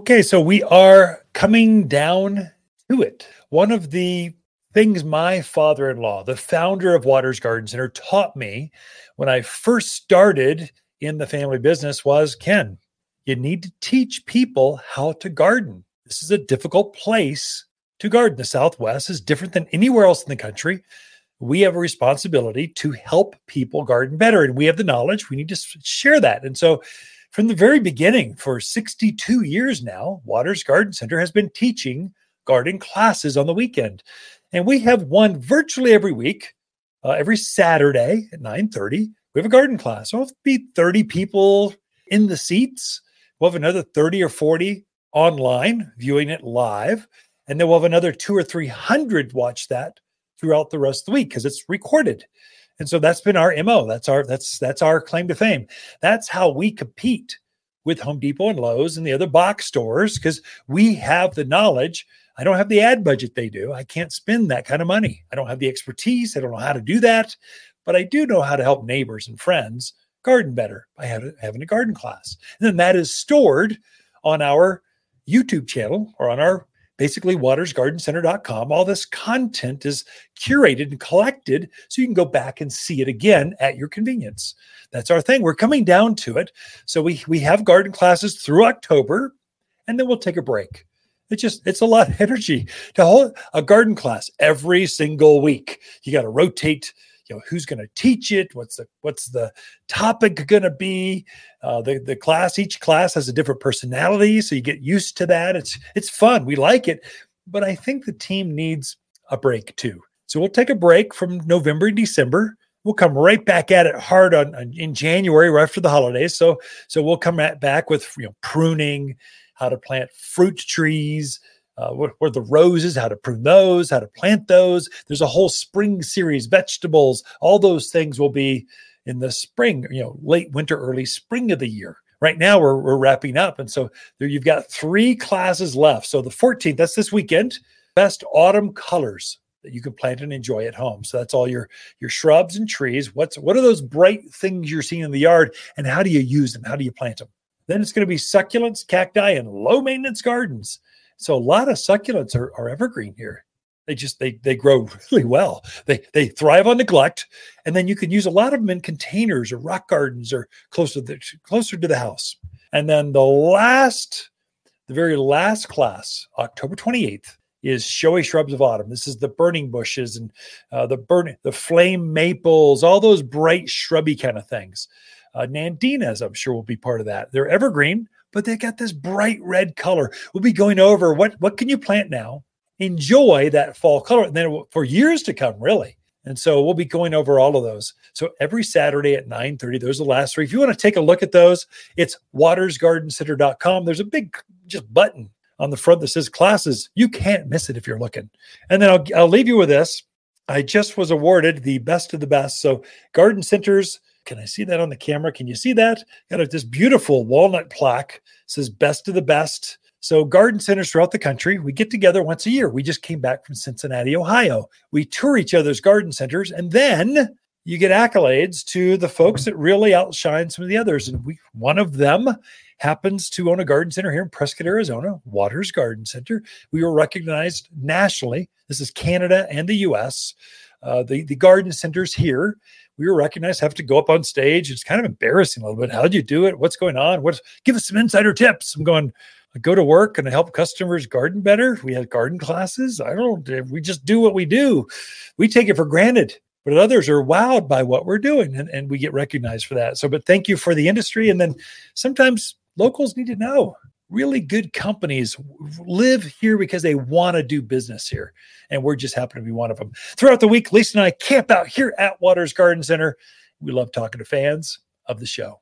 Okay, so we are coming down to it. One of the things my father in law, the founder of Watters Garden Center, taught me when I first started in the family business was Ken, you need to teach people how to garden. This is a difficult place to garden. The Southwest is different than anywhere else in the country. We have a responsibility to help people garden better, and we have the knowledge. We need to share that. And so, from the very beginning, for 62 years now, Watters Garden Center has been teaching garden classes on the weekend. And we have one virtually every week, uh, every Saturday at 9:30. We have a garden class. So it'll be 30 people in the seats. We'll have another 30 or 40 online viewing it live. And then we'll have another two or 300 watch that throughout the rest of the week because it's recorded. And so that's been our MO. That's our that's that's our claim to fame. That's how we compete with Home Depot and Lowe's and the other box stores because we have the knowledge. I don't have the ad budget they do. I can't spend that kind of money. I don't have the expertise. I don't know how to do that, but I do know how to help neighbors and friends garden better by having a garden class. And then that is stored on our YouTube channel or on our basically wattersgardencenter.com. All this content is curated and collected so you can go back and see it again at your convenience. That's our thing. We're coming down to it. So we we have garden classes through October and then we'll take a break. It's just it's a lot of energy to hold a garden class every single week. You got to rotate you know who's going to teach it? What's the what's the topic going to be? Uh, the the class each class has a different personality so you get used to that. It's it's fun. We like it. But i think the team needs a break too. So we'll take a break from november and december. We'll come right back at it hard on, on in january right after the holidays. So so we'll come at, back with you know pruning how to plant fruit trees uh, what, what, are the roses, how to prune those, how to plant those. There's a whole spring series, vegetables, all those things will be in the spring, you know, late winter, early spring of the year. Right now, we're, we're wrapping up. And so there you've got three classes left. So the 14th, that's this weekend, best autumn colors that you can plant and enjoy at home. So that's all your your shrubs and trees. What's what are those bright things you're seeing in the yard and how do you use them? How do you plant them? Then it's going to be succulents, cacti, and low maintenance gardens. So a lot of succulents are, are evergreen here. They just they they grow really well. They they thrive on neglect, and then you can use a lot of them in containers or rock gardens or closer to the, closer to the house. And then the last, the very last class, October twenty eighth, is showy shrubs of autumn. This is the burning bushes and uh, the burning the flame maples, all those bright shrubby kind of things. Uh, Nandinas, I'm sure, will be part of that. They're evergreen, but they got this bright red color. We'll be going over what what can you plant now? Enjoy that fall color, and then for years to come, really. And so we'll be going over all of those. So every Saturday at 9:30, those are the last three. If you want to take a look at those, it's wattersgardencenter.com. There's a big just button on the front that says classes. You can't miss it if you're looking. And then I'll, I'll leave you with this. I just was awarded the best of the best. So garden centers can I see that on the camera? Can you see that? Got a, this beautiful walnut plaque says best of the best. So garden centers throughout the country, we get together once a year. We just came back from Cincinnati, Ohio. We tour each other's garden centers and then you get accolades to the folks that really outshine some of the others. And we one of them happens to own a garden center here in Prescott, Arizona, Watters Garden Center. We were recognized nationally. This is Canada and the US. Uh, the, the garden centers here we were recognized, have to go up on stage. It's kind of embarrassing a little bit. How did you do it? What's going on? What give us some insider tips? I'm going, I go to work and I help customers garden better. We had garden classes. I don't we just do what we do. We take it for granted. But others are wowed by what we're doing and, and we get recognized for that. So, but thank you for the industry. And then sometimes locals need to know really good companies live here because they want to do business here. And we're just happen to be one of them. Throughout the week, Lisa and I camp out here at Watters Garden Center. We love talking to fans of the show.